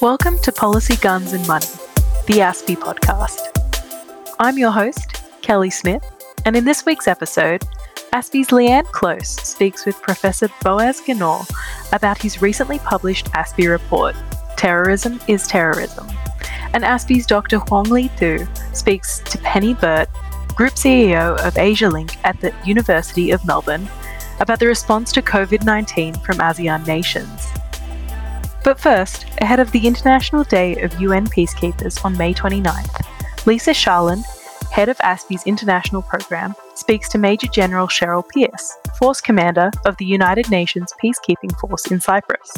Welcome to Policy Guns and Money, the ASPI podcast. I'm your host, Kelly Smith, and in this week's episode, ASPI's Leanne Close speaks with Professor Boaz Ganor about his recently published ASPI report, Terrorism is Terrorism. And ASPI's Dr. Huong Le Thu speaks to Penny Burtt, Group CEO of AsiaLink at the University of Melbourne, about the response to COVID 19 from ASEAN nations. But first, ahead of the International Day of UN Peacekeepers on May 29th, Lisa Sharland, head of ASPI's international program, speaks to Major General Cheryl Pearce, Force Commander of the United Nations Peacekeeping Force in Cyprus.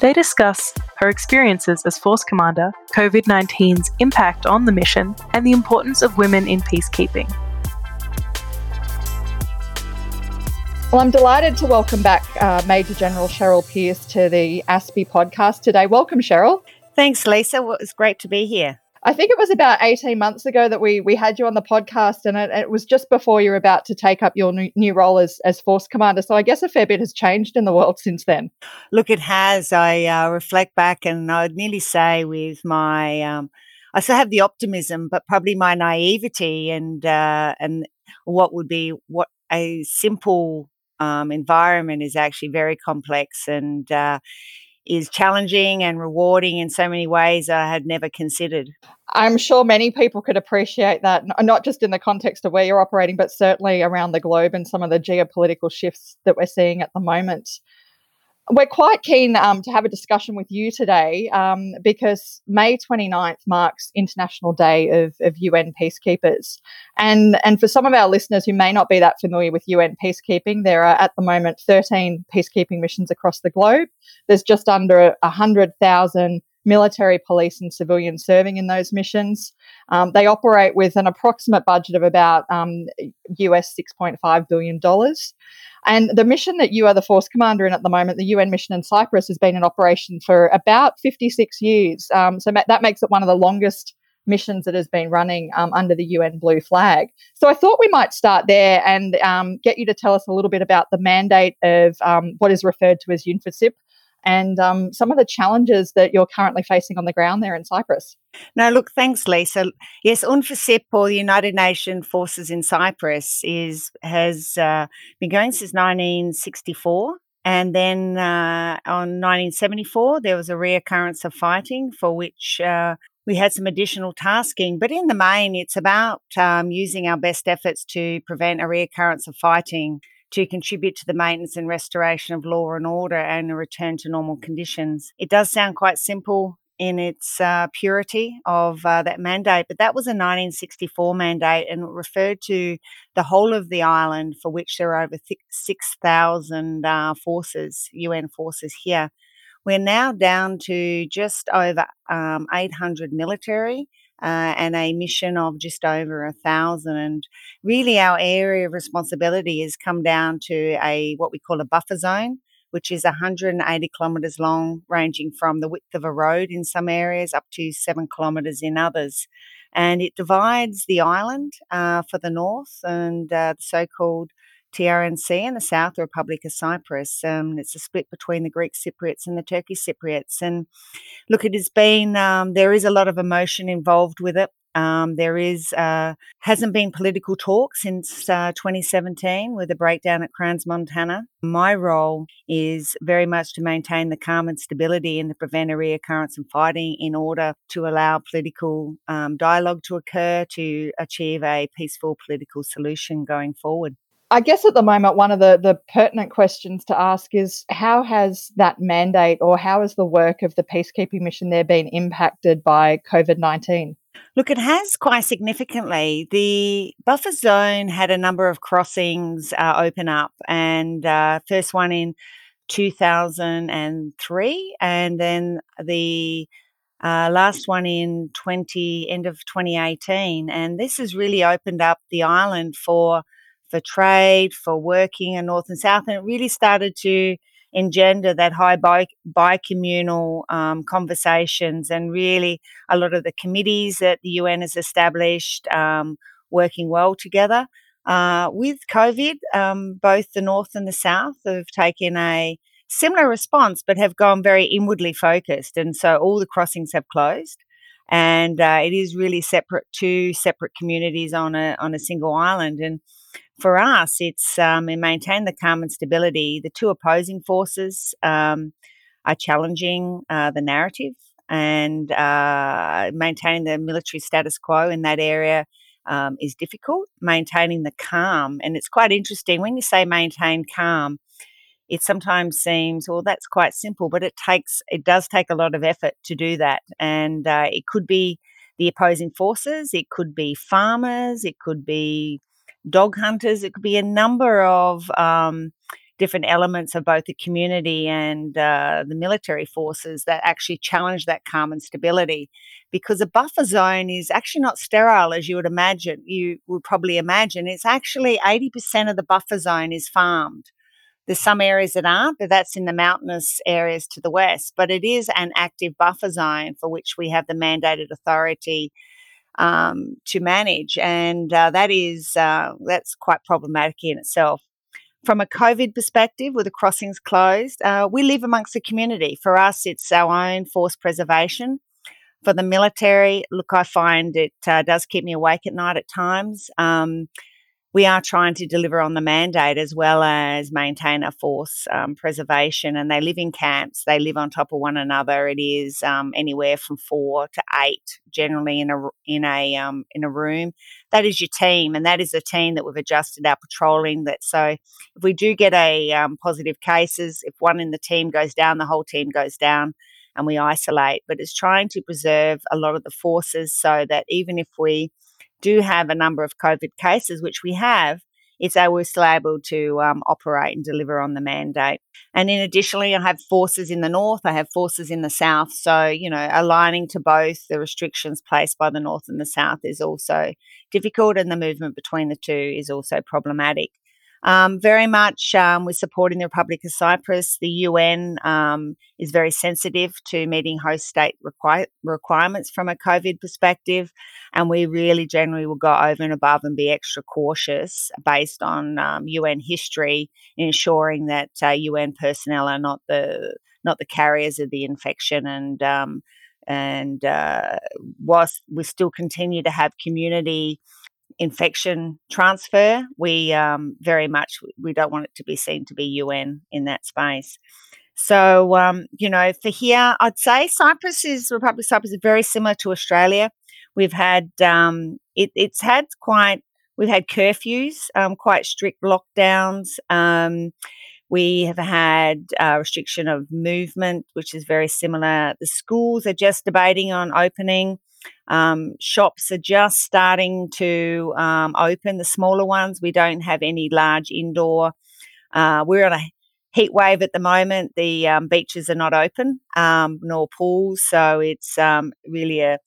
They discuss her experiences as Force Commander, COVID 19's impact on the mission, and the importance of women in peacekeeping. Well, I'm delighted to welcome back uh, Major General Cheryl Pearce to the ASPI podcast today. Welcome, Cheryl. Thanks, Lisa. Well, it was great to be here. I think it was about 18 months ago that we we had you on the podcast, and it, it was just before you were about to take up your new, new, role as, as Force Commander. So I guess a fair bit has changed in the world since then. Look, it has. I uh, reflect back, and I'd nearly say with my, um, I still have the optimism, but probably my naivety and uh, and what would be what a simple um, environment is actually very complex and uh, is challenging and rewarding in so many ways I had never considered. I'm sure many people could appreciate that, not just in the context of where you're operating, but certainly around the globe and some of the geopolitical shifts that we're seeing at the moment we're quite keen um, to have a discussion with you today um, because May 29th marks International Day of, of, UN Peacekeepers. And, and for some of our listeners who may not be that familiar with UN peacekeeping, there are at the moment 13 peacekeeping missions across the globe. There's just under 100,000 military, police, and civilians serving in those missions. Um, they operate with an approximate budget of about um, US $6.5 billion. And the mission that you are the force commander in at the moment, the UN mission in Cyprus, has been in operation for about 56 years. Um, so ma- that makes it one of the longest missions that has been running um, under the UN blue flag. So I thought we might start there and um, get you to tell us a little bit about the mandate of um, what is referred to as UNFICYP, and um, some of the challenges that you're currently facing on the ground there in Cyprus. No, look, thanks, Lisa. Yes, UNFICYP, or the United Nations Forces in Cyprus, is has uh, been going since 1964. And then uh, on 1974, there was a reoccurrence of fighting for which uh, we had some additional tasking. But in the main, it's about um, using our best efforts to prevent a reoccurrence of fighting to contribute to the maintenance and restoration of law and order and a return to normal conditions. It does sound quite simple in its uh, purity of uh, that mandate, but that was a 1964 mandate and it referred to the whole of the island, for which there are over 6,000 uh, forces, UN forces here. We're now down to just over um, 800 military uh, and a mission of just over a thousand. And really, our area of responsibility has come down to a what we call a buffer zone, which is 180 kilometres long, ranging from the width of a road in some areas up to seven kilometres in others. And it divides the island uh, for the north and uh, the so called TRNC and the South Republic of Cyprus. Um, it's a split between the Greek Cypriots and the Turkish Cypriots. And look, it has been, um, there is a lot of emotion involved with it. Um, there is uh, hasn't been political talk since uh, 2017 with the breakdown at Crans-Montana. My role is very much to maintain the calm and stability and to prevent a reoccurrence of fighting in order to allow political um, dialogue to occur to achieve a peaceful political solution going forward. I guess at the moment, one of the, the pertinent questions to ask is how has that mandate or how has the work of the peacekeeping mission there been impacted by COVID 19? Look, it has quite significantly. The buffer zone had a number of crossings uh, open up, and uh, first one in 2003, and then the uh, last one in 20 end of 2018. And this has really opened up the island for for trade, for working in North and South. And it really started to engender that high bi- bicommunal um, conversations and really a lot of the committees that the UN has established um, working well together. Uh, with COVID, um, both the North and the South have taken a similar response, but have gone very inwardly focused. And so all the crossings have closed. And uh, it is really separate, two separate communities on a, on a single island. And for us, it's um, in maintain the calm and stability. The two opposing forces um, are challenging uh, the narrative and uh, maintaining the military status quo in that area um, is difficult. Maintaining the calm, and it's quite interesting when you say maintain calm. It sometimes seems, well, that's quite simple, but it takes, it does take a lot of effort to do that, and uh, it could be the opposing forces, it could be farmers, it could be dog hunters, it could be a number of um, different elements of both the community and uh, the military forces that actually challenge that calm and stability. Because a buffer zone is actually not sterile as you would imagine. You would probably imagine it's actually 80% of the buffer zone is farmed. There's some areas that aren't, but that's in the mountainous areas to the west. But it is an active buffer zone for which we have the mandated authority um, to manage, and uh, that is uh, that's quite problematic in itself. From a COVID perspective, with the crossings closed, uh, we live amongst the community. For us, it's our own force preservation. For the military, look, I find it uh, does keep me awake at night at times. Um, we are trying to deliver on the mandate as well as maintain a force um, preservation. And they live in camps. They live on top of one another. It is um, anywhere from four to eight, generally in a in a um, in a room. That is your team, and that is a team that we've adjusted our patrolling. That so if we do get a um, positive cases, if one in the team goes down, the whole team goes down. And we isolate, but it's trying to preserve a lot of the forces so that even if we do have a number of COVID cases, which we have, is that we're still able to um, operate and deliver on the mandate. And then additionally, I have forces in the north, I have forces in the south. So, you know, aligning to both the restrictions placed by the north and the south is also difficult, and the movement between the two is also problematic. Um, very much um, we're supporting the Republic of Cyprus. The UN um, is very sensitive to meeting host state requir- requirements from a COVID perspective, and we really generally will go over and above and be extra cautious based on UN um, history, ensuring that uh, UN personnel are not the not the carriers of the infection and um, and uh, whilst we still continue to have community infection transfer. We um, very much we don't want it to be seen to be UN in that space. So um, you know, for here, I'd say Cyprus is Republic of Cyprus is very similar to Australia. We've had um, it, it's had quite we've had curfews, um, quite strict lockdowns. Um, we have had a restriction of movement, which is very similar. The schools are just debating on opening. Um, shops are just starting to um, open, the smaller ones. We don't have any large indoor. Uh, we're on a heat wave at the moment. The um, beaches are not open, um, nor pools. So it's um, really a,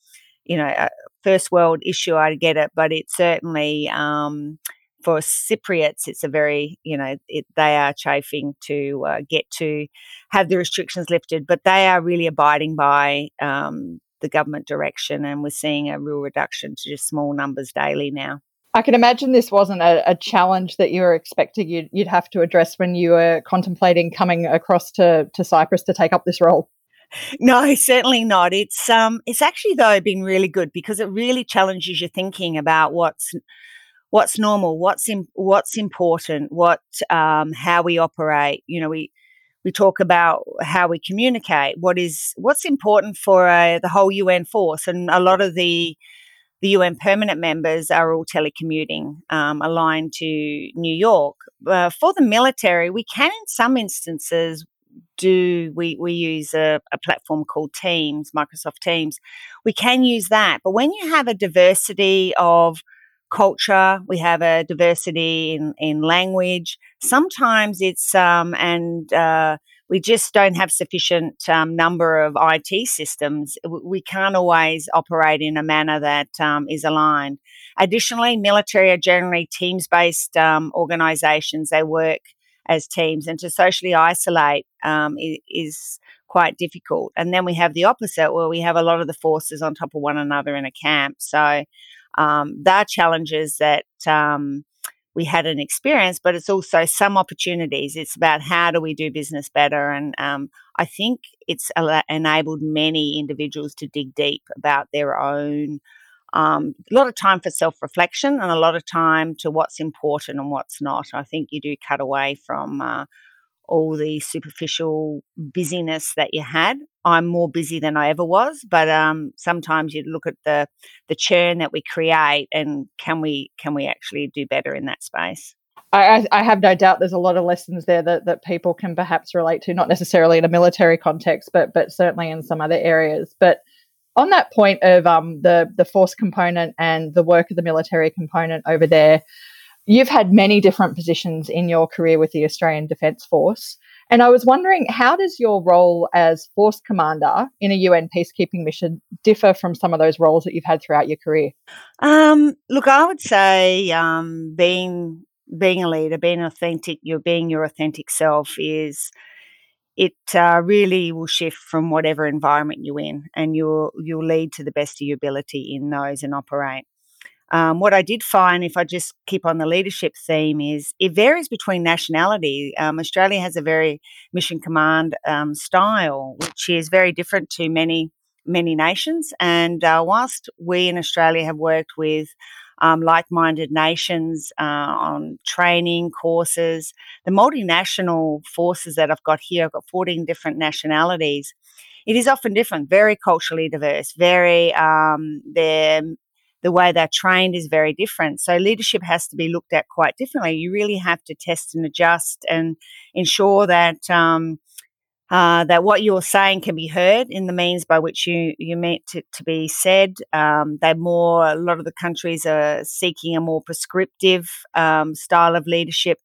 you know, a first world issue. I get it, but it's certainly um, for Cypriots, it's a very, you know, it, they are chafing to uh, get to have the restrictions lifted, but they are really abiding by um, the government direction, and we're seeing a real reduction to just small numbers daily now. I can imagine this wasn't a, a challenge that you were expecting you'd, you'd, have to address when you were contemplating coming across to, to Cyprus to take up this role. No, certainly not. It's um, it's actually though been really good because it really challenges your thinking about what's what's normal, what's in, what's important, what um, how we operate. You know, we we talk about how we communicate, what is what's important for uh, the whole UN force, and a lot of the the UN permanent members are all telecommuting, um, aligned to New York. Uh, for the military, we can, in some instances, do we we use a, a, platform called Teams, Microsoft Teams. We can use that, but when you have a diversity of culture, we have a diversity in, in language. Sometimes it's, um, and uh, we just don't have sufficient um, number of IT systems. We can't always operate in a manner that um, is aligned. Additionally, military are generally teams based um, organizations. They work as teams, and to socially isolate um, is, is quite difficult. And then we have the opposite, where we have a lot of the forces on top of one another in a camp. So um, there are challenges that um, we had an experience, but it's also some opportunities. It's about how do we do business better, and um, I think it's enabled many individuals to dig deep about their own. Um, a lot of time for self reflection and a lot of time to what's important and what's not. I think you do cut away from uh, all the superficial busyness that you had. I'm more busy than I ever was, but um, sometimes you look at the the churn that we create and can we can we actually do better in that space? I, I, have no doubt there's a lot of lessons there that, that people can perhaps relate to, not necessarily in a military context, but but certainly in some other areas. But on that point of um, the the force component and the work of the military component over there, You've had many different positions in your career with the Australian Defence Force. And I was wondering, how does your role as force commander in a UN peacekeeping mission differ from some of those roles that you've had throughout your career? Um, look, I would say um, being being a leader, being authentic, you're being your authentic self is it uh, really will shift from whatever environment you're in, and you'll you'll lead to the best of your ability in those and operate. Um, what I did find, if I just keep on the leadership theme, is it varies between nationality. Um, Australia has a very mission command um, style, which is very different to many many nations. And uh, whilst we in Australia have worked with um, like-minded nations uh, on training courses, the multinational forces that I've got here, I've got 14 different nationalities it is often different, very culturally diverse, very um, their the way they're trained is very different. So leadership has to be looked at quite differently. You really have to test and adjust and ensure that um, uh, that what you're saying can be heard in the means by which you you meant to, to be said. Um, they're more a lot of the countries are seeking a more prescriptive um, style of leadership,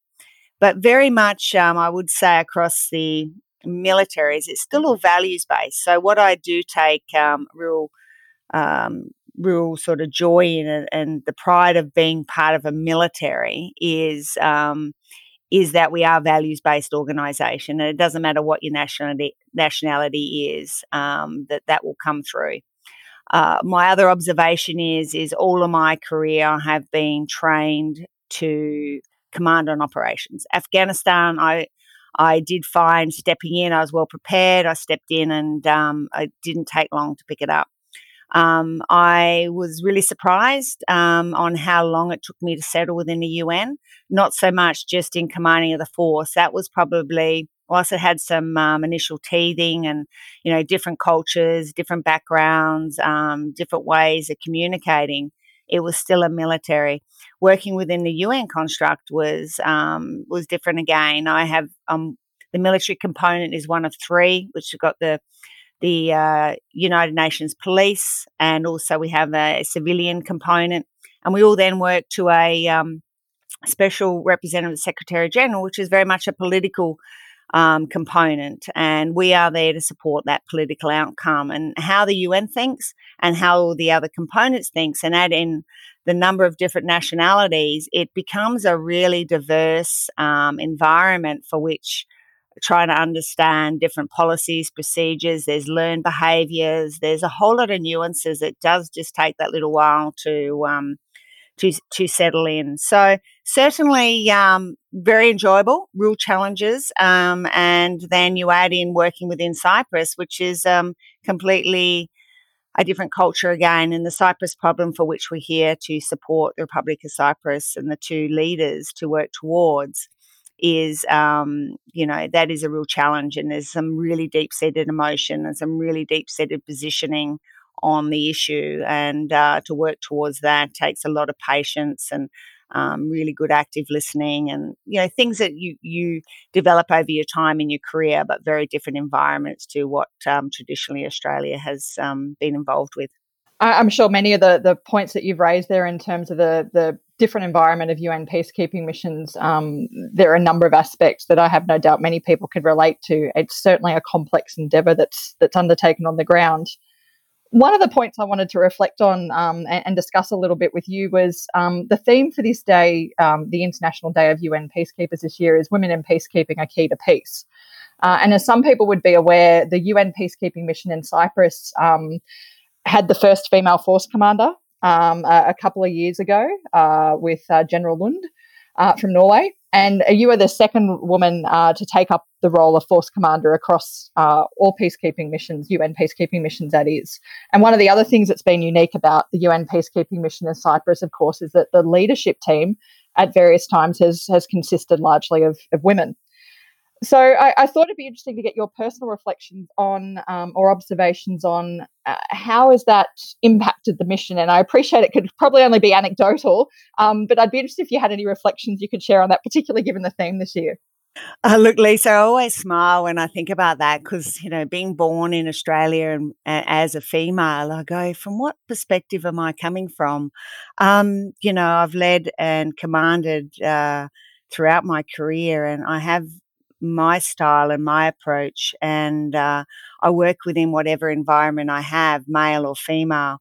but very much um, I would say across the militaries, it's still all values based. So what I do take um, real um, real sort of joy in it and the pride of being part of a military is um, is that we are values based organisation and it doesn't matter what your nationality nationality is um, that that will come through. Uh, my other observation is is all of my career I have been trained to command on operations. Afghanistan, I I did find stepping in, I was well prepared. I stepped in and um, it didn't take long to pick it up. Um, I was really surprised um, on how long it took me to settle within the UN. Not so much just in commanding of the force. That was probably whilst it had some um, initial teething and you know different cultures, different backgrounds, um, different ways of communicating. It was still a military. Working within the UN construct was um, was different again. I have um, the military component is one of three, which got the the uh, United Nations Police, and also we have a, civilian component. And we all then work to a um, special representative secretary general, which is very much a political um, component. And we are there to support that political outcome and how the UN thinks and how all the other components thinks and add in the number of different nationalities, it becomes a really diverse um, environment for which trying to understand different policies, procedures, there's learned behaviors, there's a whole lot of nuances. It does just take that little while to um, to to settle in. So certainly um, very enjoyable, real challenges, um, and then you add in working within Cyprus, which is um, completely a different culture again, and the Cyprus problem for which we're here to support the Republic of Cyprus and the two leaders to work towards is um, you know that is a real challenge and there's some really deep seated emotion and some really deep seated positioning on the issue and uh, to work towards that takes a lot of patience and um, really good active listening and you know things that you you develop over your time in your career but very different environments to what um, traditionally australia has um, been involved with. I'm sure many of the, the points that you've raised there in terms of the, the different environment of UN peacekeeping missions, um, there are a number of aspects that I have no doubt many people could relate to. It's certainly a complex endeavour that's that's undertaken on the ground. One of the points I wanted to reflect on um, and, and, discuss a little bit with you was um, the theme for this day, um, the International Day of UN Peacekeepers this year, is Women in Peacekeeping are Key to Peace. Uh, and as some people would be aware, the UN peacekeeping mission in Cyprus um, had the first female force commander um, a, a, couple of years ago uh, with uh, General Lund. uh, from Norway. And you are the second woman uh, to take up the role of force commander across uh, all peacekeeping missions, UN peacekeeping missions, that is. And one of the other things that's been unique about the UN peacekeeping mission in Cyprus, of course, is that the leadership team at various times has, has consisted largely of, of women. So I, I, thought it'd be interesting to get your personal reflections on um, or observations on uh, how has that impacted the mission. And I appreciate it could probably only be anecdotal, um, but I'd be interested if you had any reflections you could share on that, particularly given the theme this year. Uh, look, Lisa, I always smile when I think about that because, you know, being born in Australia and as a female, I go, from what perspective am I coming from? Um, you know, I've led and commanded uh, throughout my career, and I have my style and my approach. And uh, I work within whatever environment I have, male or female.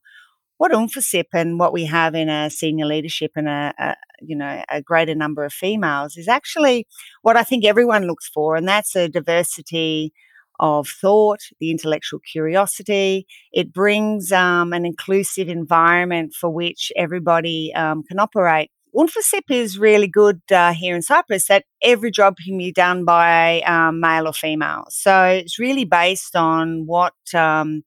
What UNFICYP and what we have in a senior leadership and a, a you know a greater number of females is actually what I think everyone looks for, and that's a diversity of thought, the intellectual curiosity. It brings um, an inclusive environment for which everybody um, can operate. UNFICYP is really good uh, here in Cyprus that every job can be done by um, male or female. So it's really based on what um,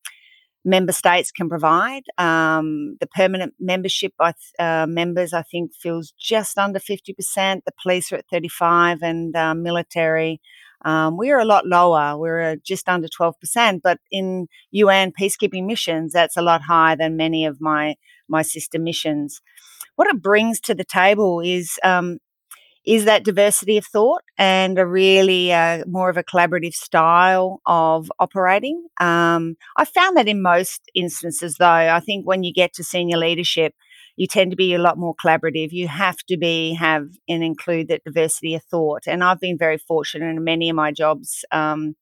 member states can provide. Um, the permanent membership uh, members, I think, feels just under 50%. The police are at 35 and uh, military. Um, we're a lot lower. We're just under 12%. But in UN peacekeeping missions, that's a lot higher than many of my, my sister missions what it brings to the table is um, is that diversity of thought and a really uh, more of a collaborative style of operating. Um, I found that in most instances, though, I think when you get to senior leadership, you tend to be a lot more collaborative. You have to be have and include that diversity of thought. And I've been very fortunate in many of my jobs. Um,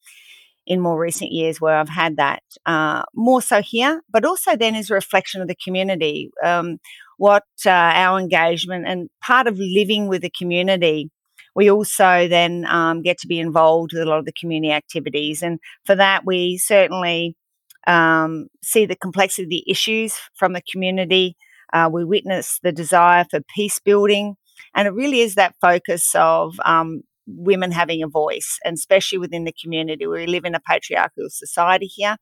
in more recent years where I've had that uh, more so here, but also then as a reflection of the community. Um, what uh, our engagement and part of living with the community. We also then um, get to be involved with a lot of the community activities. And for that, we certainly um, see the complexity of the issues from the community. Uh, we witness the desire for peace building. And it really is that focus of um, women having a voice, and especially within the community. We live in a patriarchal society here,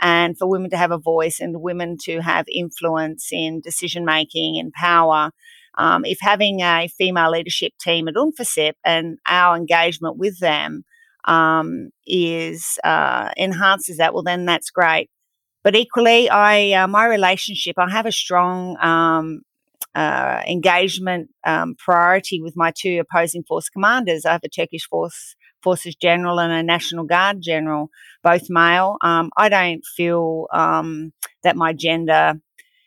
and for women to have a voice and women to have influence in decision making and power. Um, if having a female leadership team at UNFICYP and our engagement with them um, is uh, enhances that, well, then that's great. But equally, I uh, my relationship, I have a strong um, uh, engagement um, priority with my two opposing force commanders. I have a Turkish force forces general and a National Guard general, both male. Um, I don't feel um, that my gender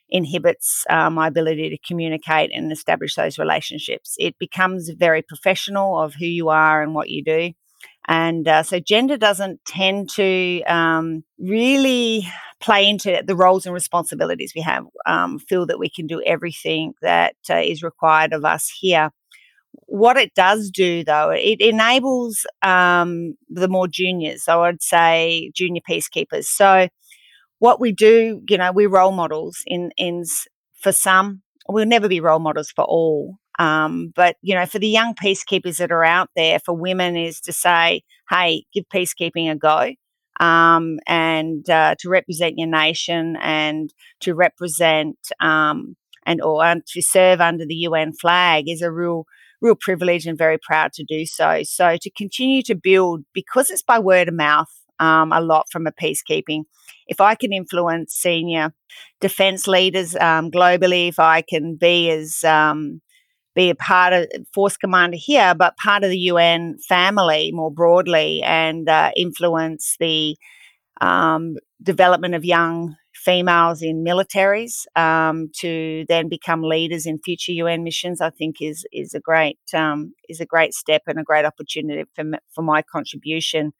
inhibits uh, my ability to communicate and establish those relationships. It becomes very professional of who you are and what you do. And uh, so gender doesn't tend to um, really play into the roles and responsibilities we have, um, feel that we can do everything that uh, is required of us here. What it does do, though, it enables um, the more juniors, so I'd say junior peacekeepers. So, what we do, you know, we're role models in, in for some. We'll never be role models for all, um, but you know, for the young peacekeepers that are out there, for women is to say, "Hey, give peacekeeping a go." Um, and uh, to represent your nation and to represent um, and or to serve under the UN flag is a real real privilege and very proud to do so. So to continue to build because it's by word of mouth um, a lot from a peacekeeping. If I can influence senior defense leaders um, globally, if I can be as um, be a part of force commander here, but part of the UN family more broadly and uh, influence the um, development of young females in militaries um, to then become leaders in future UN missions. I think is is a great um, is a great step and a great opportunity for for my contribution.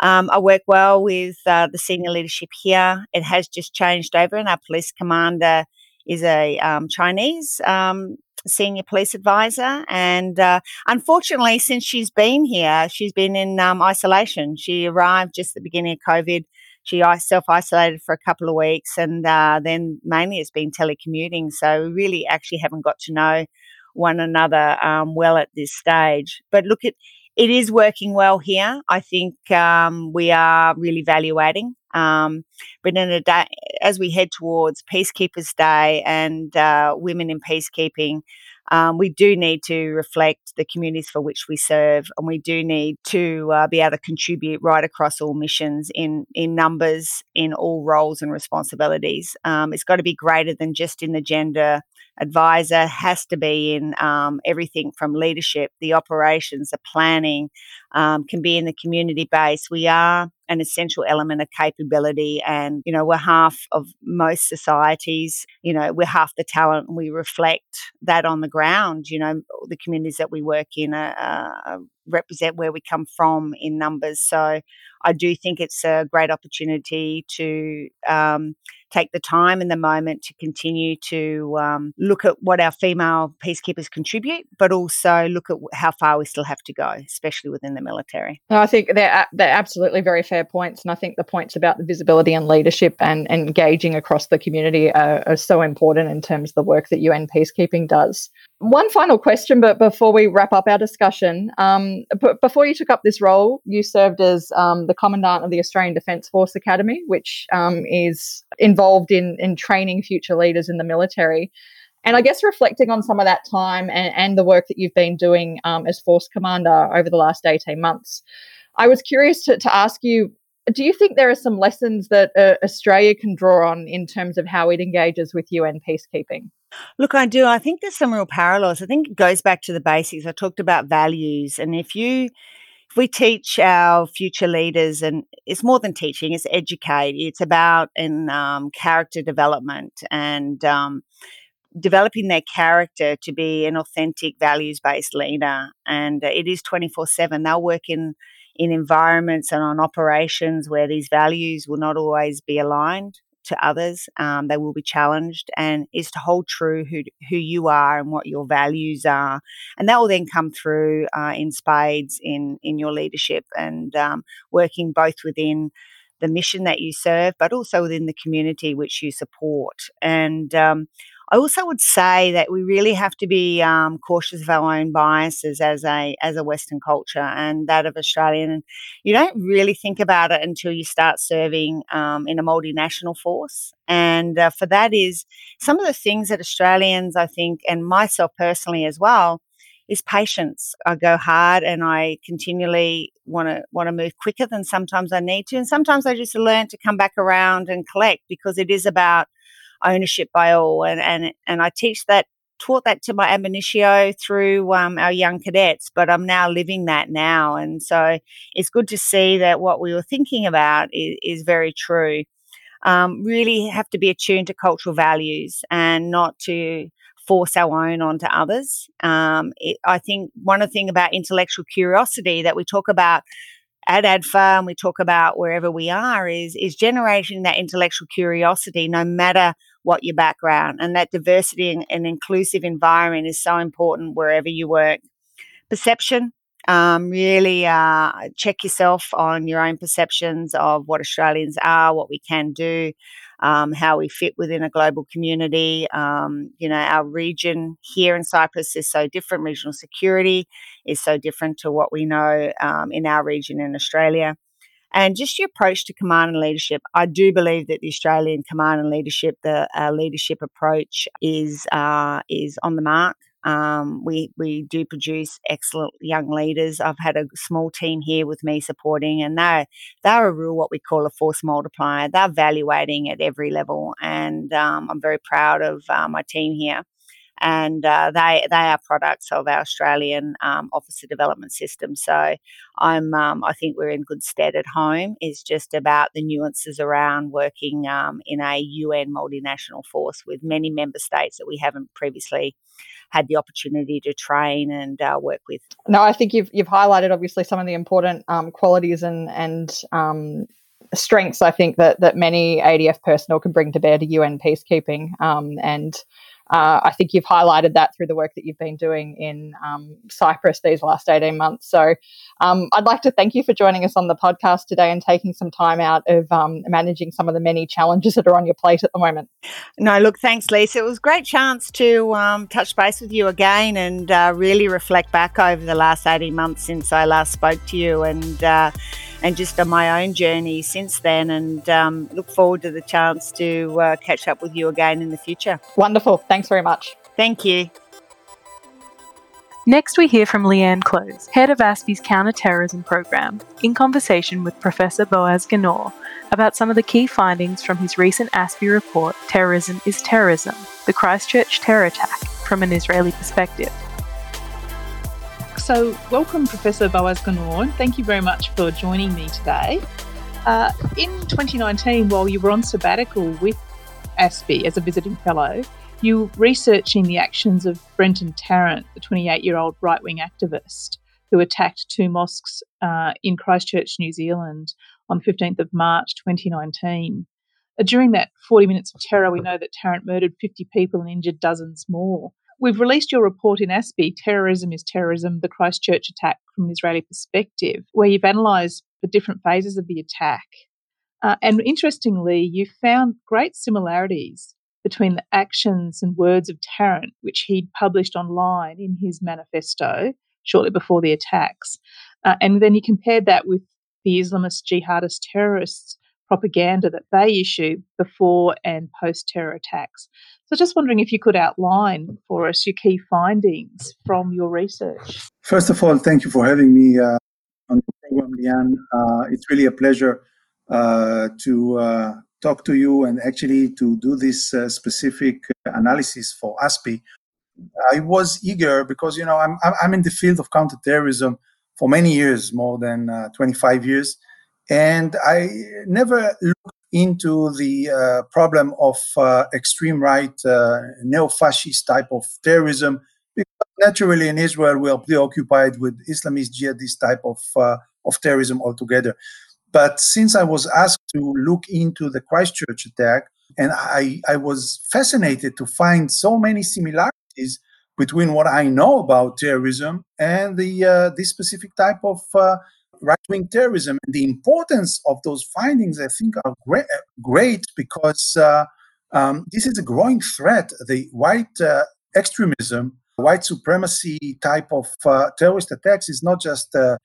Um, I work well with uh, the senior leadership here. It has just changed over, and our police commander is a um, Chinese um, senior police advisor. And uh, unfortunately, since she's been here, she's been in um, isolation. She arrived just at the beginning of COVID. She self isolated for a couple of weeks, and uh, then mainly it's been telecommuting. So we really actually haven't got to know one another um, well at this stage. But look, at it is working well here. I think um, we are really evaluating. Um, but in a day, as we head towards Peacekeepers Day and uh, Women in Peacekeeping, um, we do need to reflect the communities for which we serve, and we do need to uh, be able to contribute right across all missions in in numbers, in all roles and responsibilities. Um, it's got to be greater than just in the gender advisor has to be in um, everything from leadership, the operations, the planning, um, can be in the community base. We are an essential element of capability, and you know we're half of most societies. You know we're half the talent, we reflect that on the ground. You know the communities that we work in are, represent where we come from in numbers. So I do think it's a great opportunity to um, take the time and the moment to continue to um, look at what our female peacekeepers contribute, but also look at how far we still have to go, especially within the military. I think they're, they're absolutely very fair points. And I think the points about the visibility and leadership and, engaging across the community are, are so important in terms of the work that UN peacekeeping does. One final question, but before we wrap up our discussion, um, b- before you took up this role, you served as um, the Commandant of the Australian Defence Force Academy, which um, is involved in, in training future leaders in the military. And I guess reflecting on some of that time and, and the work that you've been doing um, as Force Commander over the last 18 months, I was curious to, to ask you do you think there are some lessons that uh, Australia can draw on in terms of how it engages with UN peacekeeping? Look, I do. I think there's some real parallels. I think it goes back to the basics. I talked about values, and if you we teach our future leaders, and it's more than teaching, it's educate. It's about in um, character development and um, developing their character to be an authentic, values based leader. And it is twenty four seven. They'll work in in environments and on operations where these values will not always be aligned to others. Um, they will be challenged, and is to hold true who who you are and what your values are, and that will then come through uh, in spades in in your leadership and um, working both within the mission that you serve, but also within the community which you support. And um, I also would say that we really have to be um, cautious of our own biases as a as a Western culture and that of Australian. And you don't really think about it until you start serving um, in a multinational force. And uh, for that is some of the things that Australians, I think, and myself personally as well, is patience. I go hard and I continually want to want to move quicker than sometimes I need to, and sometimes I just learn to come back around and collect because it is about ownership by all. And, and, and I teach that, taught that to my ab through um, our young cadets, but I'm now living that now. And so it's good to see that what we were thinking about is, is very true. Um, really have to be attuned to cultural values and not to force our own onto others. Um, it, I think one of the things about intellectual curiosity that we talk about at ADFA and we talk about wherever we are is is generating that intellectual curiosity no matter what your background and that diversity and, and inclusive environment is so important wherever you work. Perception um, really uh, check yourself on your own perceptions of what Australians are, what we can do, um, how we fit within a global community. Um, you know, our region here in Cyprus is so different. Regional security is so different to what we know um, in our region in Australia. And just your approach to command and leadership. I do believe that the Australian command and leadership, the uh, leadership approach, is uh, is on the mark. Um, we we do produce excellent young leaders. I've had a small team here with me supporting, and they're they're a real what we call a force multiplier. They're evaluating at every level, and um, I'm very proud of uh, my team here. And uh, they they are products of our Australian um, officer development system. So I'm um, I think we're in good stead at home. It's just about the nuances around working um, in a UN multinational force with many member states that we haven't previously had the opportunity to train and uh, work with. No, I think you've you've highlighted obviously some of the important um, qualities and and um, strengths I think that that many ADF personnel can bring to bear to UN peacekeeping. Um, and uh, I think you've highlighted that through the work that you've been doing in um, Cyprus these last 18 months. So um, I'd like to thank you for joining us on the podcast today and taking some time out of um, managing some of the many challenges that are on your plate at the moment. No, look, thanks, Lisa. It was a great chance to um, touch base with you again and uh, really reflect back over the last 18 months since I last spoke to you and uh, and just on my own journey since then. And um, look forward to the chance to uh, catch up with you again in the future. Wonderful. Thanks very much. Thank you. Next, we hear from Leanne Close, head of ASPI's counter-terrorism program, in conversation with Professor Boaz Ganor about some of the key findings from his recent ASPI report, Terrorism is Terrorism, the Christchurch terror attack from an Israeli perspective. So, welcome, Professor Boaz Ganor. Thank you very much for joining me today. Uh, in 2019, while you were on sabbatical with ASPI as a visiting fellow, you were researching the actions of Brenton Tarrant, the 28 year old right wing activist who attacked two mosques uh, in Christchurch, New Zealand on the 15th of March 2019. Uh, during that 40 minutes of terror, we know that Tarrant murdered 50 people and injured dozens more. We've released your report in ASPI, Terrorism is Terrorism, the Christchurch attack from an Israeli perspective, where you've analysed the different phases of the attack. Uh, and interestingly, you found great similarities between the actions and words of Tarrant, which he'd published online in his manifesto shortly before the attacks. Uh, and then you compared that with the Islamist jihadist terrorists' propaganda that they issue before and post terror attacks. So, just wondering if you could outline for us your key findings from your research. First of all, thank you for having me uh, on the program, Leanne. Uh, it's really a pleasure uh, to uh, talk to you and actually to do this uh, specific analysis for ASPI. I was eager because you know I'm I'm in the field of counterterrorism for many years, more than uh, 25 years, and I never looked into the uh, problem of uh, extreme right, uh, neo fascist type of terrorism. Because naturally, in Israel, we are preoccupied with Islamist jihadist type of, uh, of terrorism altogether. But since I was asked to look into the Christchurch attack, and I, I was fascinated to find so many similarities between what I know about terrorism and the uh, this specific type of uh, right wing terrorism. And the importance of those findings, I think, are great, great because uh, um, this is a growing threat. The white uh, extremism, white supremacy type of uh, terrorist attacks is not just a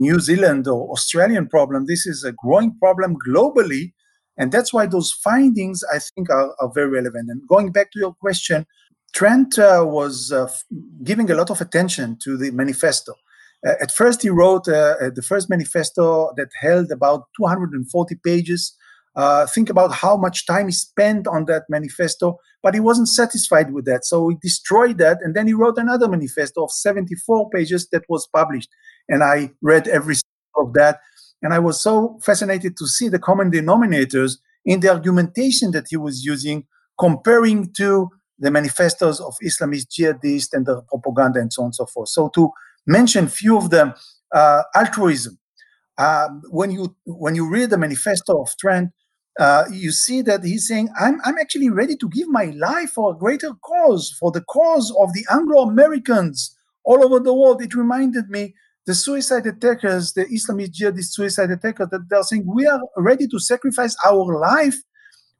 New Zealand or Australian problem. This is a growing problem globally. And that's why those findings, I think, are, are very relevant. And going back to your question, Trent uh, was uh, giving a lot of attention to the manifesto. Uh, at first, he wrote uh, uh, the first manifesto that held about 240 pages. Think about how much time he spent on that manifesto, but he wasn't satisfied with that. So he destroyed that, and then he wrote another manifesto of 74 pages that was published. And I read every single of that, and I was so fascinated to see the common denominators in the argumentation that he was using, comparing to the manifestos of Islamist jihadists and their propaganda and so on and so forth. So to mention few of them. Uh, altruism. Um, when you when you read the manifesto of Trent, uh, you see that he's saying, I'm, I'm actually ready to give my life for a greater cause, for the cause of the Anglo Americans all over the world. It reminded me the suicide attackers, the Islamist jihadist suicide attackers, that they're saying, we are ready to sacrifice our life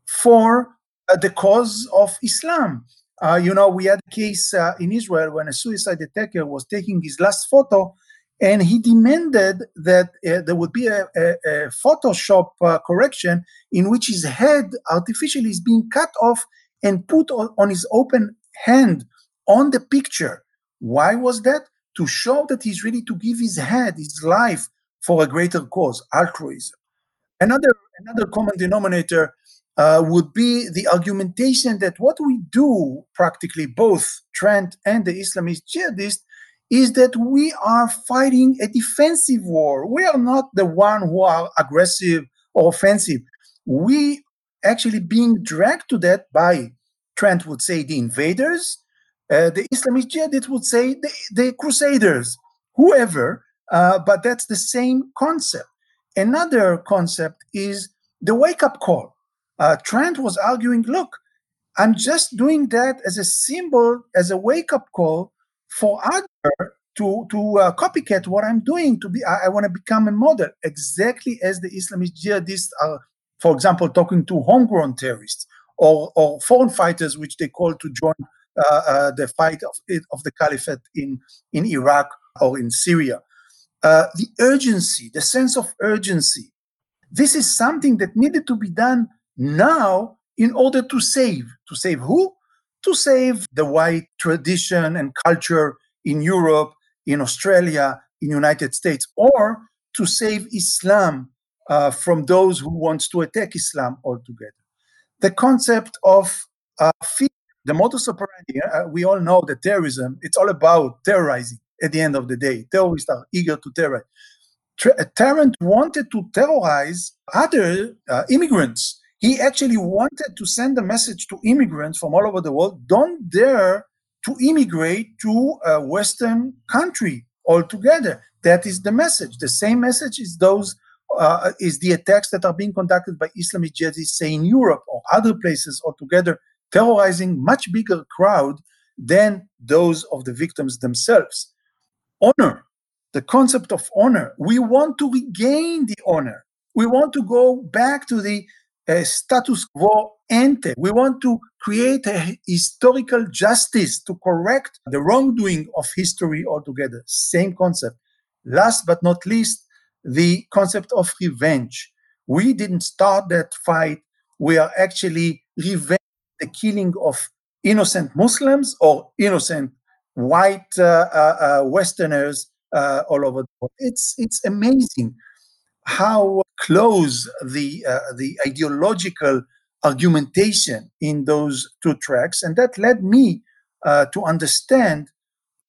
for uh, the cause of Islam. Uh, you know, we had a case uh, in Israel when a suicide attacker was taking his last photo, and he demanded that uh, there would be a, a, a Photoshop uh, correction in which his head artificially is being cut off and put on, on his open hand on the picture. Why was that? To show that he's ready to give his head, his life, for a greater cause, altruism. Another another common denominator uh, would be the argumentation that what we do, practically both Trent and the Islamist jihadists, is that we are fighting a defensive war. We are not the one who are aggressive or offensive. We actually being dragged to that by Trent would say the invaders, uh, the Islamist jihadists would say the, the crusaders, whoever, uh, but that's the same concept. Another concept is the wake up call uh, Trent was arguing, look, I'm just doing that as a symbol, as a wake up call for others to to uh, copycat what I'm doing. To be, I, I want to become a model, exactly as the Islamist jihadists are, for example, talking to homegrown terrorists or or foreign fighters, which they call to join uh, uh, the fight of of the caliphate in in Iraq or in Syria. Uh, the urgency, the sense of urgency. This is something that needed to be done now in order to save. To save who? To save the white tradition and culture in Europe, in Australia, in United States, or to save Islam uh, from those who want to attack Islam altogether. The concept of uh, fear, the modus operandi, uh, we all know that terrorism, it's all about terrorizing at the end of the day. Terrorists are eager to terrorize. Tarrant wanted to terrorize other uh, immigrants he actually wanted to send a message to immigrants from all over the world don't dare to immigrate to a Western country altogether. That is the message. The same message is those uh, is the attacks that are being conducted by Islamic jihadists, say in Europe or other places altogether, terrorizing much bigger crowd than those of the victims themselves. Honor, the concept of honor. We want to regain the honor. We want to go back to the a status quo ante. We want to create a historical justice to correct the wrongdoing of history altogether. Same concept. Last but not least, the concept of revenge. We didn't start that fight. We are actually revenge the killing of innocent Muslims or innocent white uh, uh, uh, Westerners uh, all over the world. It's it's amazing how close the uh, the ideological argumentation in those two tracks, and that led me uh, to understand,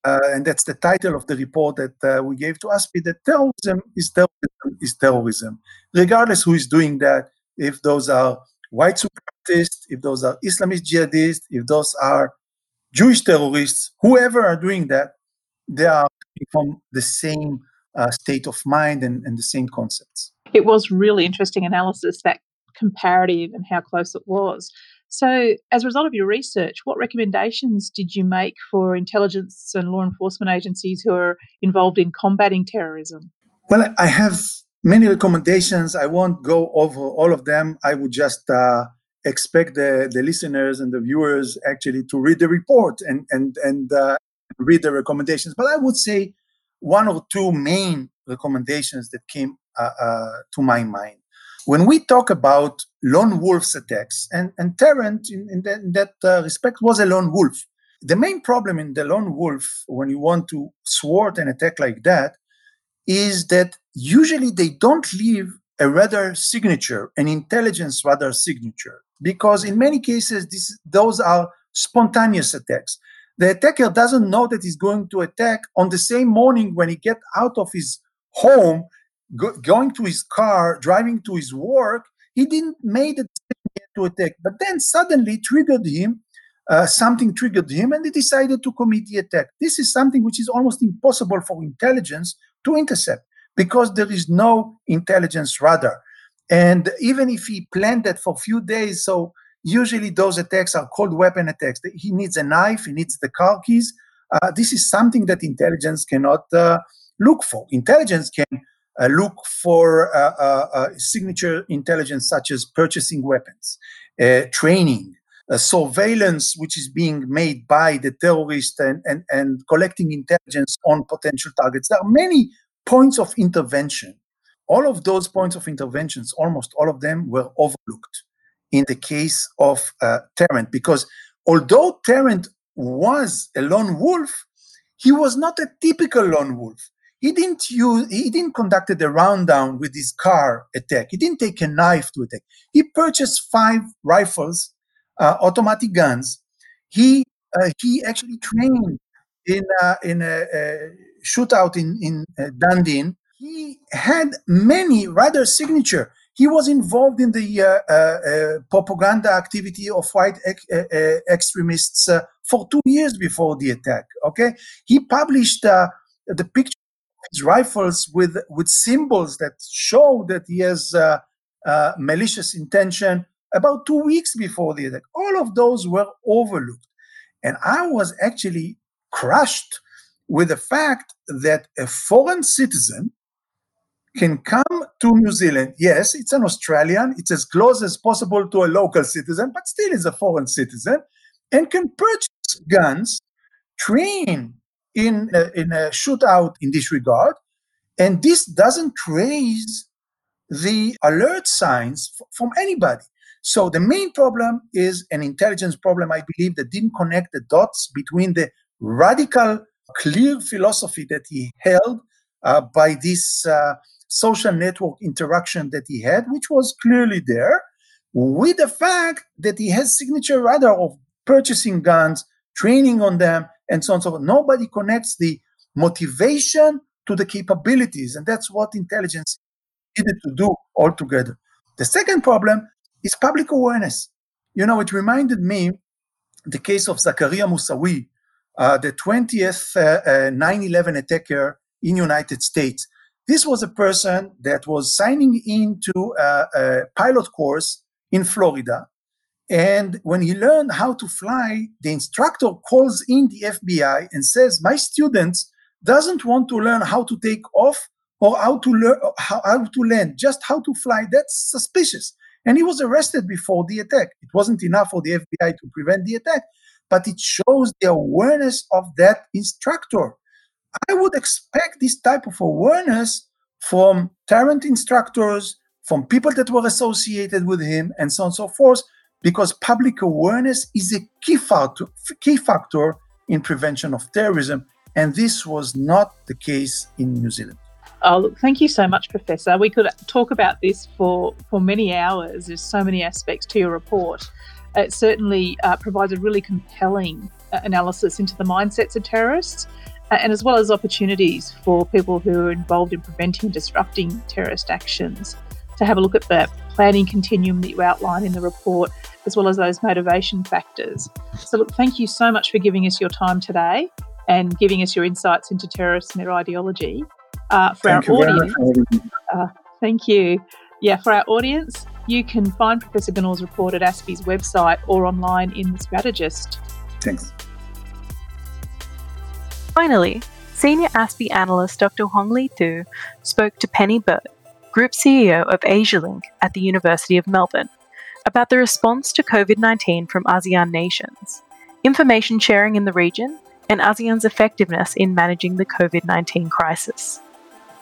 uh, and that's the title of the report that uh, we gave to ASPI, that terrorism is terrorism is terrorism, regardless who is doing that. If those are white supremacists, if those are Islamist jihadists, if those are Jewish terrorists, whoever are doing that, they are from the same uh, state of mind and, and the same concepts. It was really interesting analysis, that comparative and how close it was. So, as a result of your research, what recommendations did you make for intelligence and law enforcement agencies who are involved in combating terrorism? Well, I have many recommendations. I won't go over all of them. I would just uh, expect the, the listeners and the viewers actually to read the report and and and uh, read the recommendations. But I would say one or two main recommendations that came uh, uh, to my mind. When we talk about lone wolves attacks, and, and Tarrant in, in that, in that uh, respect was a lone wolf. The main problem in the lone wolf, when you want to thwart an attack like that, is that usually they don't leave a radar signature, an intelligence radar signature, because in many cases this, those are spontaneous attacks the attacker doesn't know that he's going to attack. On the same morning when he get out of his home go, going to his car driving to his work he didn't make the decision to attack. But then suddenly triggered him uh, something triggered him and he decided to commit the attack. This is something which is almost impossible for intelligence to intercept because there is no intelligence radar. And even if he planned that for a few days so Usually, those attacks are cold weapon attacks. He needs a knife, he needs the car keys. Uh, this is something that intelligence cannot uh, look for. Intelligence can uh, look for uh, uh, uh, signature intelligence, such as purchasing weapons, training, surveillance, which is being made by the terrorist, and, and, and collecting intelligence on potential targets. There are many points of intervention. All of those points of interventions, almost all of them, were overlooked in the case of uh, Tarrant, because although Tarrant was a lone wolf, he was not a typical lone wolf. He didn't use, he didn't conduct a round down with his car attack. He didn't take a knife to attack. He purchased five rifles, uh, automatic guns. He uh, he actually trained in uh, in a, a, shootout in in uh, Dundee. He had many rather signature he was involved in the uh, uh, uh, propaganda activity of white extremists for two years before the attack. Okay, he published the picture of his rifles with with symbols that show that he has malicious intention about two weeks before the attack. All of those were overlooked. And I was actually crushed with the fact that a foreign citizen can come to New Zealand. Yes, it's an Australian, it's as close as possible to a local citizen, but still is a foreign citizen, and can purchase guns, train in a, in a shootout in this regard, and this doesn't raise the alert signs f- from anybody. So the main problem is an intelligence problem, I believe, that didn't connect the dots between the radical, clear philosophy that he held uh, by this uh, social network interaction that he had, which was clearly there, with the fact that he has signature radar of purchasing guns, training on them, and so on and so forth. Nobody connects the motivation to the capabilities, and that's what intelligence needed to do altogether. The second problem is public awareness. You know, it reminded me the case of Zacarias Moussaoui, uh, the 20th uh, uh, 9/11 attacker in United States. This was a person that was signing into a, a pilot course in Florida, and when he learned how to fly, the instructor calls in the FBI and says, "My students doesn't want to learn how to take off or how to learn how, how to land, just how to fly. That's suspicious." And he was arrested before the attack. It wasn't enough for the FBI to prevent the attack, but it shows the awareness of that instructor. I would expect this type of awareness from Tarrant instructors, from people that were associated with him, and so on and so forth, because public awareness is a key factor, key factor in prevention of terrorism. And this was not the case in New Zealand. Oh, look, thank you so much, Professor. We could talk about this for, for many hours. There's so many aspects to your report. It certainly uh, provides a really compelling uh, analysis into the mindsets of terrorists, and as well as opportunities for people who are involved in preventing and disrupting terrorist actions to have a look at the planning continuum that you outline in the report, as well as those motivation factors. So, look, thank you so much for giving us your time today and giving us your insights into terrorists and their ideology. Uh, for Thank our audience, uh, thank you. Yeah, for our audience, you can find Professor Ganor's report at ASPI's website or online in The Strategist. Thanks. Finally, senior ASPI analyst Dr. Huong Le Thu spoke to Penny Burtt, Group CEO of AsiaLink at the University of Melbourne, about the response to COVID 19 from ASEAN nations, information sharing in the region, and ASEAN's effectiveness in managing the COVID 19 crisis.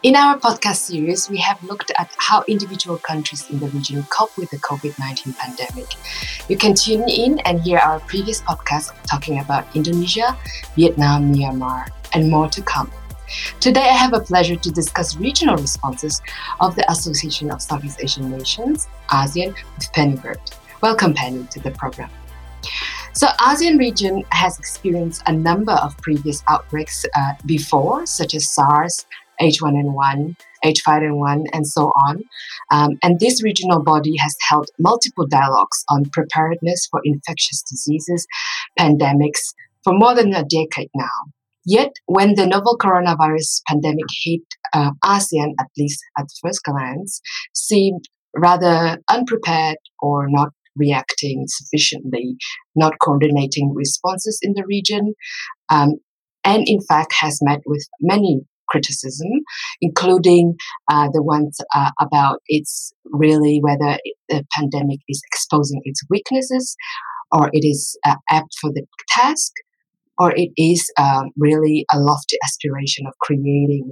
In our podcast series, we have looked at how individual countries in the region cope with the COVID 19 pandemic. You can tune in and hear our previous podcast talking about Indonesia, Vietnam, Myanmar, and more to come. Today, I have a pleasure to discuss regional responses of the Association of Southeast Asian Nations, ASEAN, with Penny Burtt. Welcome, Penny, to the program. So, ASEAN region has experienced a number of previous outbreaks uh, before, such as SARS, H1N1, H5N1, and so on. Um, and this regional body has held multiple dialogues on preparedness for infectious diseases, pandemics, for more than a decade now. Yet, when the novel coronavirus pandemic hit uh, ASEAN, at least at first glance, seemed rather unprepared or not reacting sufficiently, not coordinating responses in the region, um, and in fact has met with many criticism, including uh, the ones uh, about it's really whether the pandemic is exposing its weaknesses or it is uh, apt for the task or it is um, really a lofty aspiration of creating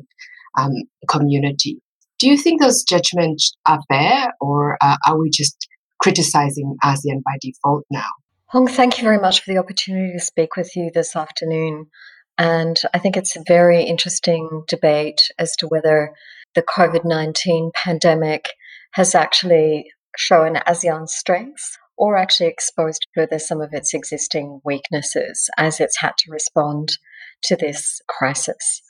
um, community. Do you think those judgments are fair or uh, are we just criticizing ASEAN by default now? Huong, thank you very much for the opportunity to speak with you this afternoon. And I think it's a very interesting debate as to whether the COVID 19 pandemic has actually shown ASEAN's strengths or actually exposed further some of its existing weaknesses as it's had to respond to this crisis.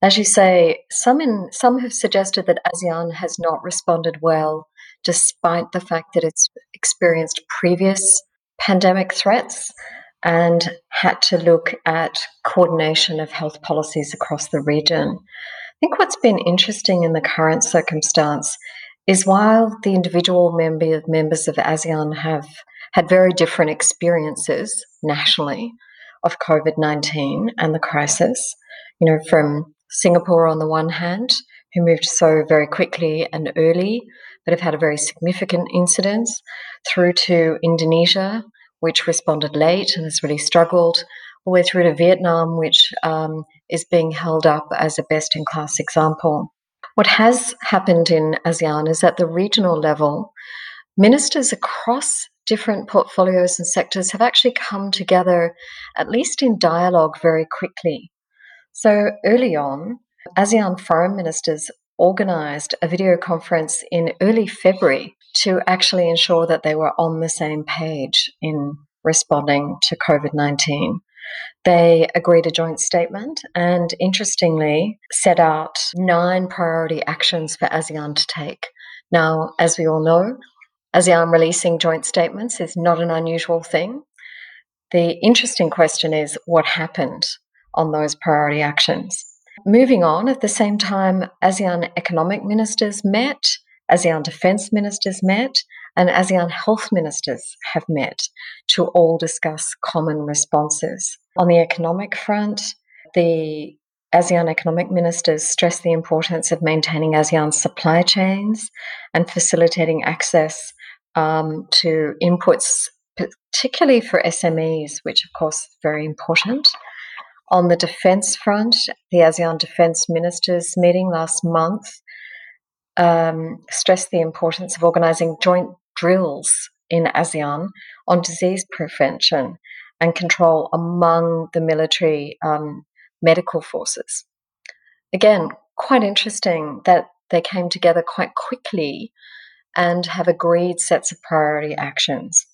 As you say, some, in, some have suggested that ASEAN has not responded well despite the fact that it's experienced previous pandemic threats and had to look at coordination of health policies across the region. I think what's been interesting in the current circumstance is while the individual member, members of ASEAN have had very different experiences nationally of COVID 19 and the crisis, you know, from Singapore on the one hand, who moved so very quickly and early, but have had a very significant incidence, through to Indonesia, which responded late and has really struggled, all the way through to Vietnam, which um, is being held up as a best in class example. What has happened in ASEAN is at the regional level, ministers across different portfolios and sectors have actually come together, at least in dialogue, very quickly. So early on, ASEAN foreign ministers organised a video conference in early February to actually ensure that they were on the same page in responding to COVID 19. They agreed a joint statement and, interestingly, set out nine priority actions for ASEAN to take. Now, as we all know, ASEAN releasing joint statements is not an unusual thing. The interesting question is what happened on those priority actions. Moving on, at the same time, ASEAN economic ministers met, ASEAN defense ministers met, and ASEAN health ministers have met to all discuss common responses. On the economic front, the ASEAN economic ministers stressed the importance of maintaining ASEAN supply chains and facilitating access um, to inputs, particularly for SMEs, which of course is very important. On the defence front, the ASEAN defence ministers meeting last month um, stressed the importance of organising joint drills in ASEAN on disease prevention and control among the military um, medical forces. Again, quite interesting that they came together quite quickly and have agreed sets of priority actions.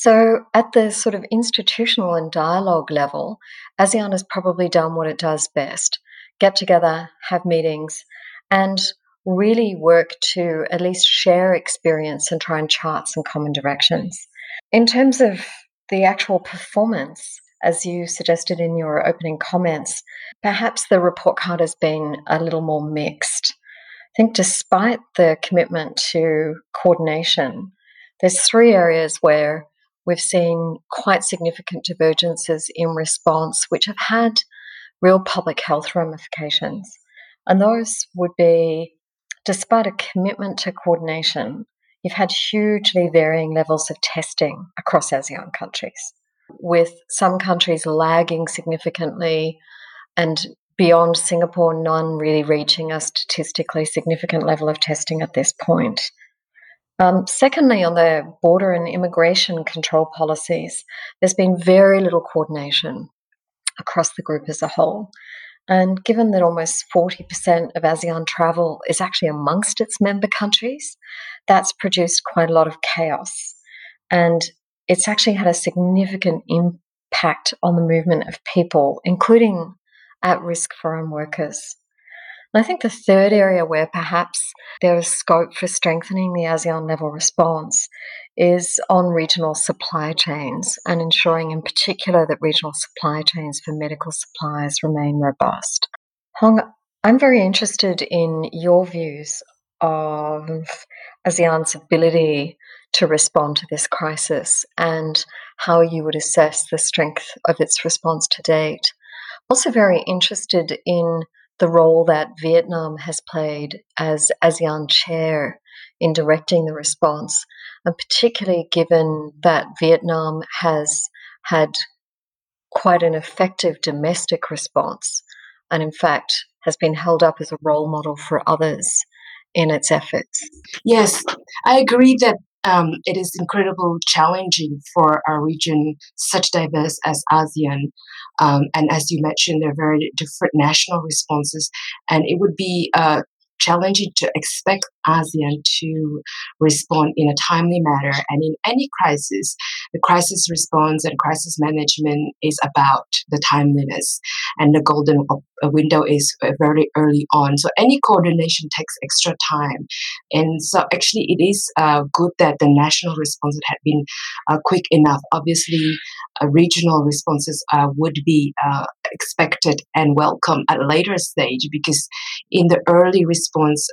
So, at the sort of institutional and dialogue level, ASEAN has probably done what it does best get together, have meetings, and really work to at least share experience and try and chart some common directions. In terms of the actual performance, as you suggested in your opening comments, perhaps the report card has been a little more mixed. I think despite the commitment to coordination, there's three areas where we've seen quite significant divergences in response, which have had real public health ramifications. And those would be despite a commitment to coordination, you've had hugely varying levels of testing across ASEAN countries, with some countries lagging significantly and beyond Singapore, none really reaching a statistically significant level of testing at this point. Um, secondly, on the border and immigration control policies, there's been very little coordination across the group as a whole. And given that almost 40% of ASEAN travel is actually amongst its member countries, that's produced quite a lot of chaos. And it's actually had a significant impact on the movement of people, including at risk foreign workers. I think the third area where perhaps there is scope for strengthening the ASEAN level response is on regional supply chains and ensuring, in particular, that regional supply chains for medical supplies remain robust. Huong, I'm very interested in your views of ASEAN's ability to respond to this crisis and how you would assess the strength of its response to date. Also, very interested in the role that Vietnam has played as ASEAN chair in directing the response, and particularly given that Vietnam has had quite an effective domestic response and, in fact, has been held up as a role model for others in its efforts. Yes, I agree that um, it is incredibly challenging for a region such diverse as ASEAN. Um, and as you mentioned, there are very different national responses, and it would be uh, challenging to expect ASEAN to respond in a timely manner. And in any crisis, the crisis response and crisis management is about the timeliness, and the golden window is uh, very early on. So any coordination takes extra time, and so actually it is uh, good that the national response had been uh, quick enough. Obviously, uh, regional responses uh, would be uh, expected and welcome at a later stage because in the early response,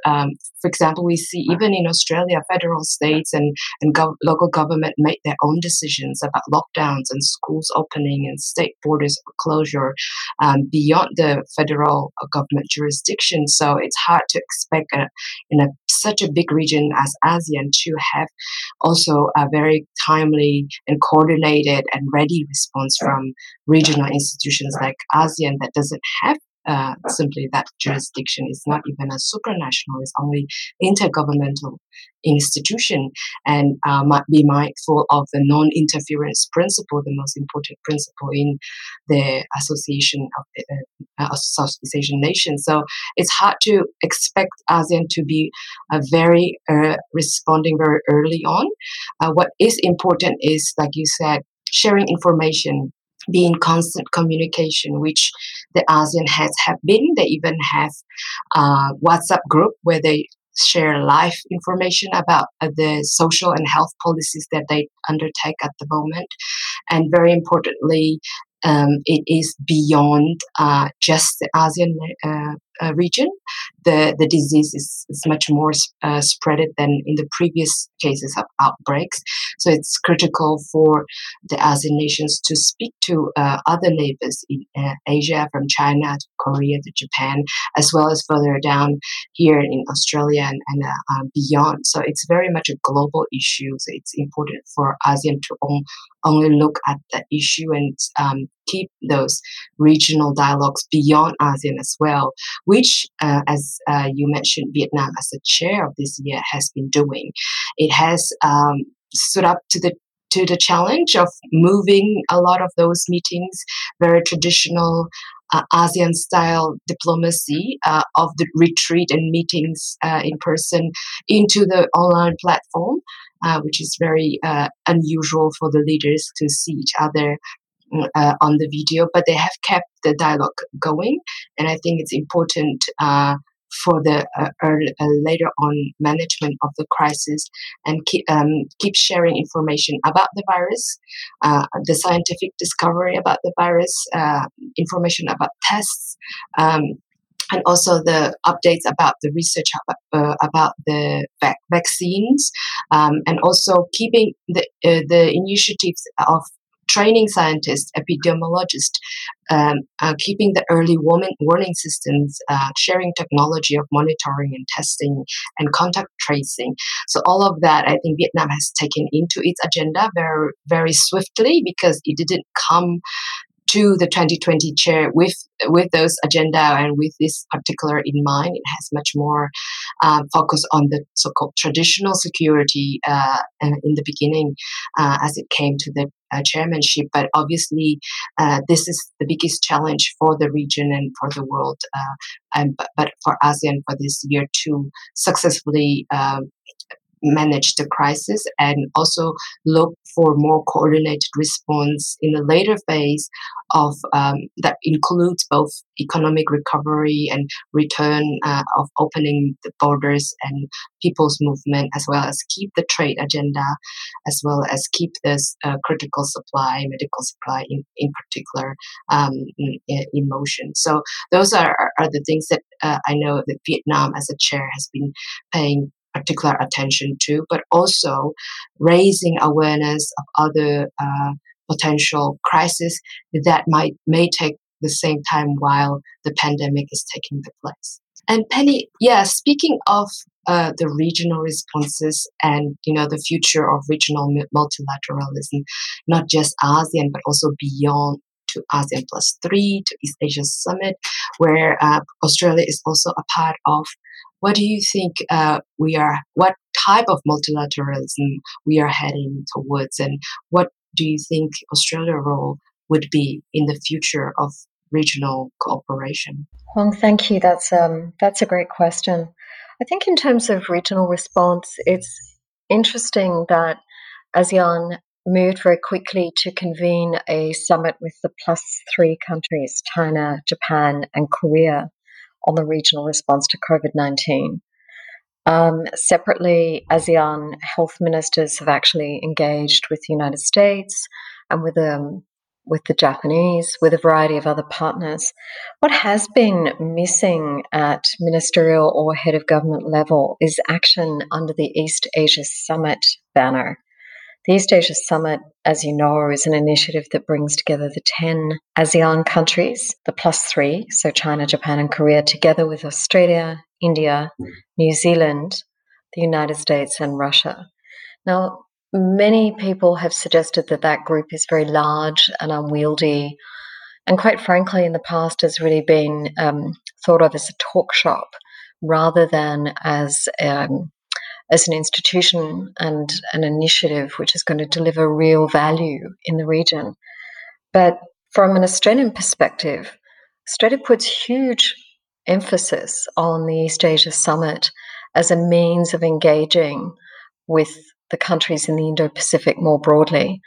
um, for example, we see even in Australia, federal states and, and gov- local government make their own decisions about lockdowns and schools opening and state borders closure um, beyond the federal government jurisdiction. So it's hard to expect a, in a, such a big region as ASEAN to have also a very timely and coordinated and ready response from regional institutions like ASEAN that doesn't have uh, simply that jurisdiction is not even a supranational, it's only intergovernmental institution and uh, might be mindful of the non-interference principle, the most important principle in the association of uh, uh, Asian nations. So it's hard to expect ASEAN to be very uh, responding very early on. Uh, what is important is, like you said, sharing information be in constant communication, which the ASEAN has have been. They even have a WhatsApp group where they share live information about uh, the social and health policies that they undertake at the moment. And very importantly, um, it is beyond uh, just the ASEAN uh, uh, region. The, the disease is, is much more uh, spreaded than in the previous cases of outbreaks. So it's critical for the ASEAN nations to speak to uh, other neighbors in uh, Asia, from China to Korea to Japan, as well as further down here in Australia and, and um, beyond. So it's very much a global issue. So it's important for ASEAN to only look at the issue and um, keep those regional dialogues beyond ASEAN as well, which, uh, as uh, you mentioned, Vietnam as the chair of this year has been doing. It has um, stood up to the to the challenge of moving a lot of those meetings, very traditional uh, ASEAN style diplomacy uh, of the retreat and meetings uh, in person into the online platform, uh, which is very uh, unusual for the leaders to see each other uh, on the video, but they have kept the dialogue going, and I think it's important uh, for the uh, early, uh, later on management of the crisis and keep um, keep sharing information about the virus, uh, the scientific discovery about the virus, uh, information about tests. Um, and also the updates about the research about, about the vac- vaccines, um, and also keeping the the initiatives of training scientists, epidemiologists, um, uh, keeping the early warning, warning systems, uh, sharing technology of monitoring and testing, and contact tracing. So all of that, I think Vietnam has taken into its agenda very, very swiftly because it didn't come to the 2020 chair with with those agenda and with this particular in mind. It has much more uh, focus on the so-called traditional security uh, in the beginning uh, as it came to the uh, chairmanship. But obviously, uh, this is the biggest challenge for the region and for the world, uh, and but, but, for ASEAN for this year to successfully um, manage the crisis and also look for more coordinated response in the later phase of um, that includes both economic recovery and return uh, of opening the borders and people's movement as well as keep the trade agenda as well as keep this uh, critical supply medical supply in, in particular um, in, in, motion. So those are, are the things that uh, i know that vietnam as a chair has been paying particular attention to, but also raising awareness of other uh, potential crises that might may take the same time while the pandemic is taking the place. And Penny, yeah, speaking of uh, the regional responses and you know the future of regional multilateralism, not just ASEAN but also beyond to ASEAN plus three to East Asia Summit, where uh, Australia is also a part of what do you think uh, we are, what type of multilateralism we are heading towards, and what do you think Australia's role would be in the future of regional cooperation? Well, thank you. That's um, that's a great question. I think in terms of regional response, it's interesting that ASEAN moved very quickly to convene a summit with the plus three countries China, Japan, and Korea on the regional response to COVID 19. Um, separately, ASEAN health ministers have actually engaged with the United States and with um, with the Japanese, with a variety of other partners. What has been missing at ministerial or head of government level is action under the East Asia Summit banner. The East Asia Summit, as you know, is an initiative that brings together the 10 ASEAN countries, the plus three, so China, Japan, and Korea, together with Australia, India, New Zealand, the United States, and Russia. Now, many people have suggested that that group is very large and unwieldy, and quite frankly, in the past has really been um, thought of as a talk shop rather than as um, as an institution and an initiative which is going to deliver real value in the region. But from an Australian perspective, Australia puts huge emphasis on the East Asia Summit as a means of engaging with the countries in the Indo Pacific more broadly.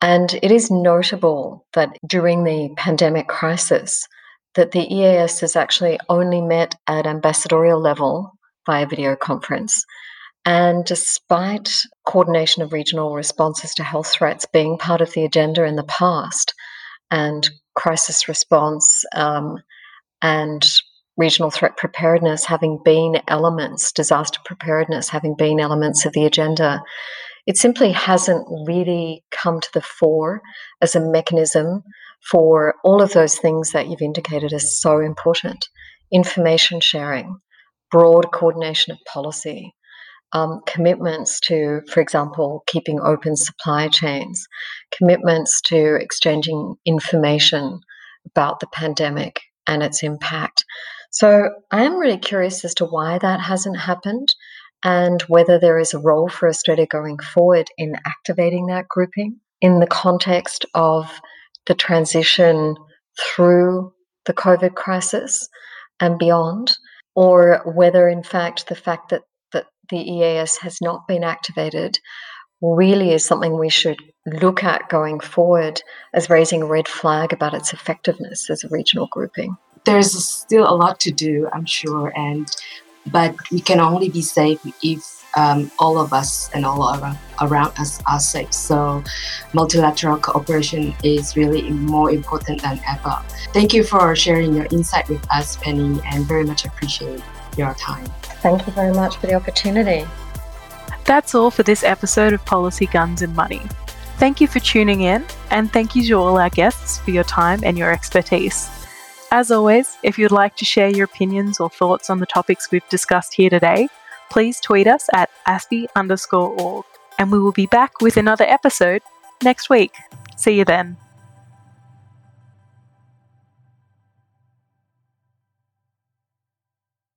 And it is notable that during the pandemic crisis, that the EAS has actually only met at ambassadorial level via video conference. And despite coordination of regional responses to health threats being part of the agenda in the past, and crisis response um, and regional threat preparedness having been elements, disaster preparedness having been elements of the agenda, it simply hasn't really come to the fore as a mechanism for all of those things that you've indicated as so important. Information sharing, broad coordination of policy, um, commitments to, for example, keeping open supply chains, commitments to exchanging information about the pandemic and its impact. So I am really curious as to why that hasn't happened and whether there is a role for Australia going forward in activating that grouping in the context of the transition through the COVID crisis and beyond, or whether, in fact, the fact that the EAS has not been activated really is something we should look at going forward as raising a red flag about its effectiveness as a regional grouping. There's still a lot to do, I'm sure, and but we can only be safe if um, all of us and all around, around us are safe. So, multilateral cooperation is really more important than ever. Thank you for sharing your insight with us, Penny, and very much appreciate your time. Thank you very much for the opportunity. That's all for this episode of Policy Guns and Money. Thank you for tuning in, and thank you to all our guests for your time and your expertise. As always, if you'd like to share your opinions or thoughts on the topics we've discussed here today, please tweet us at ASPI underscore org, and we will be back with another episode next week. See you then.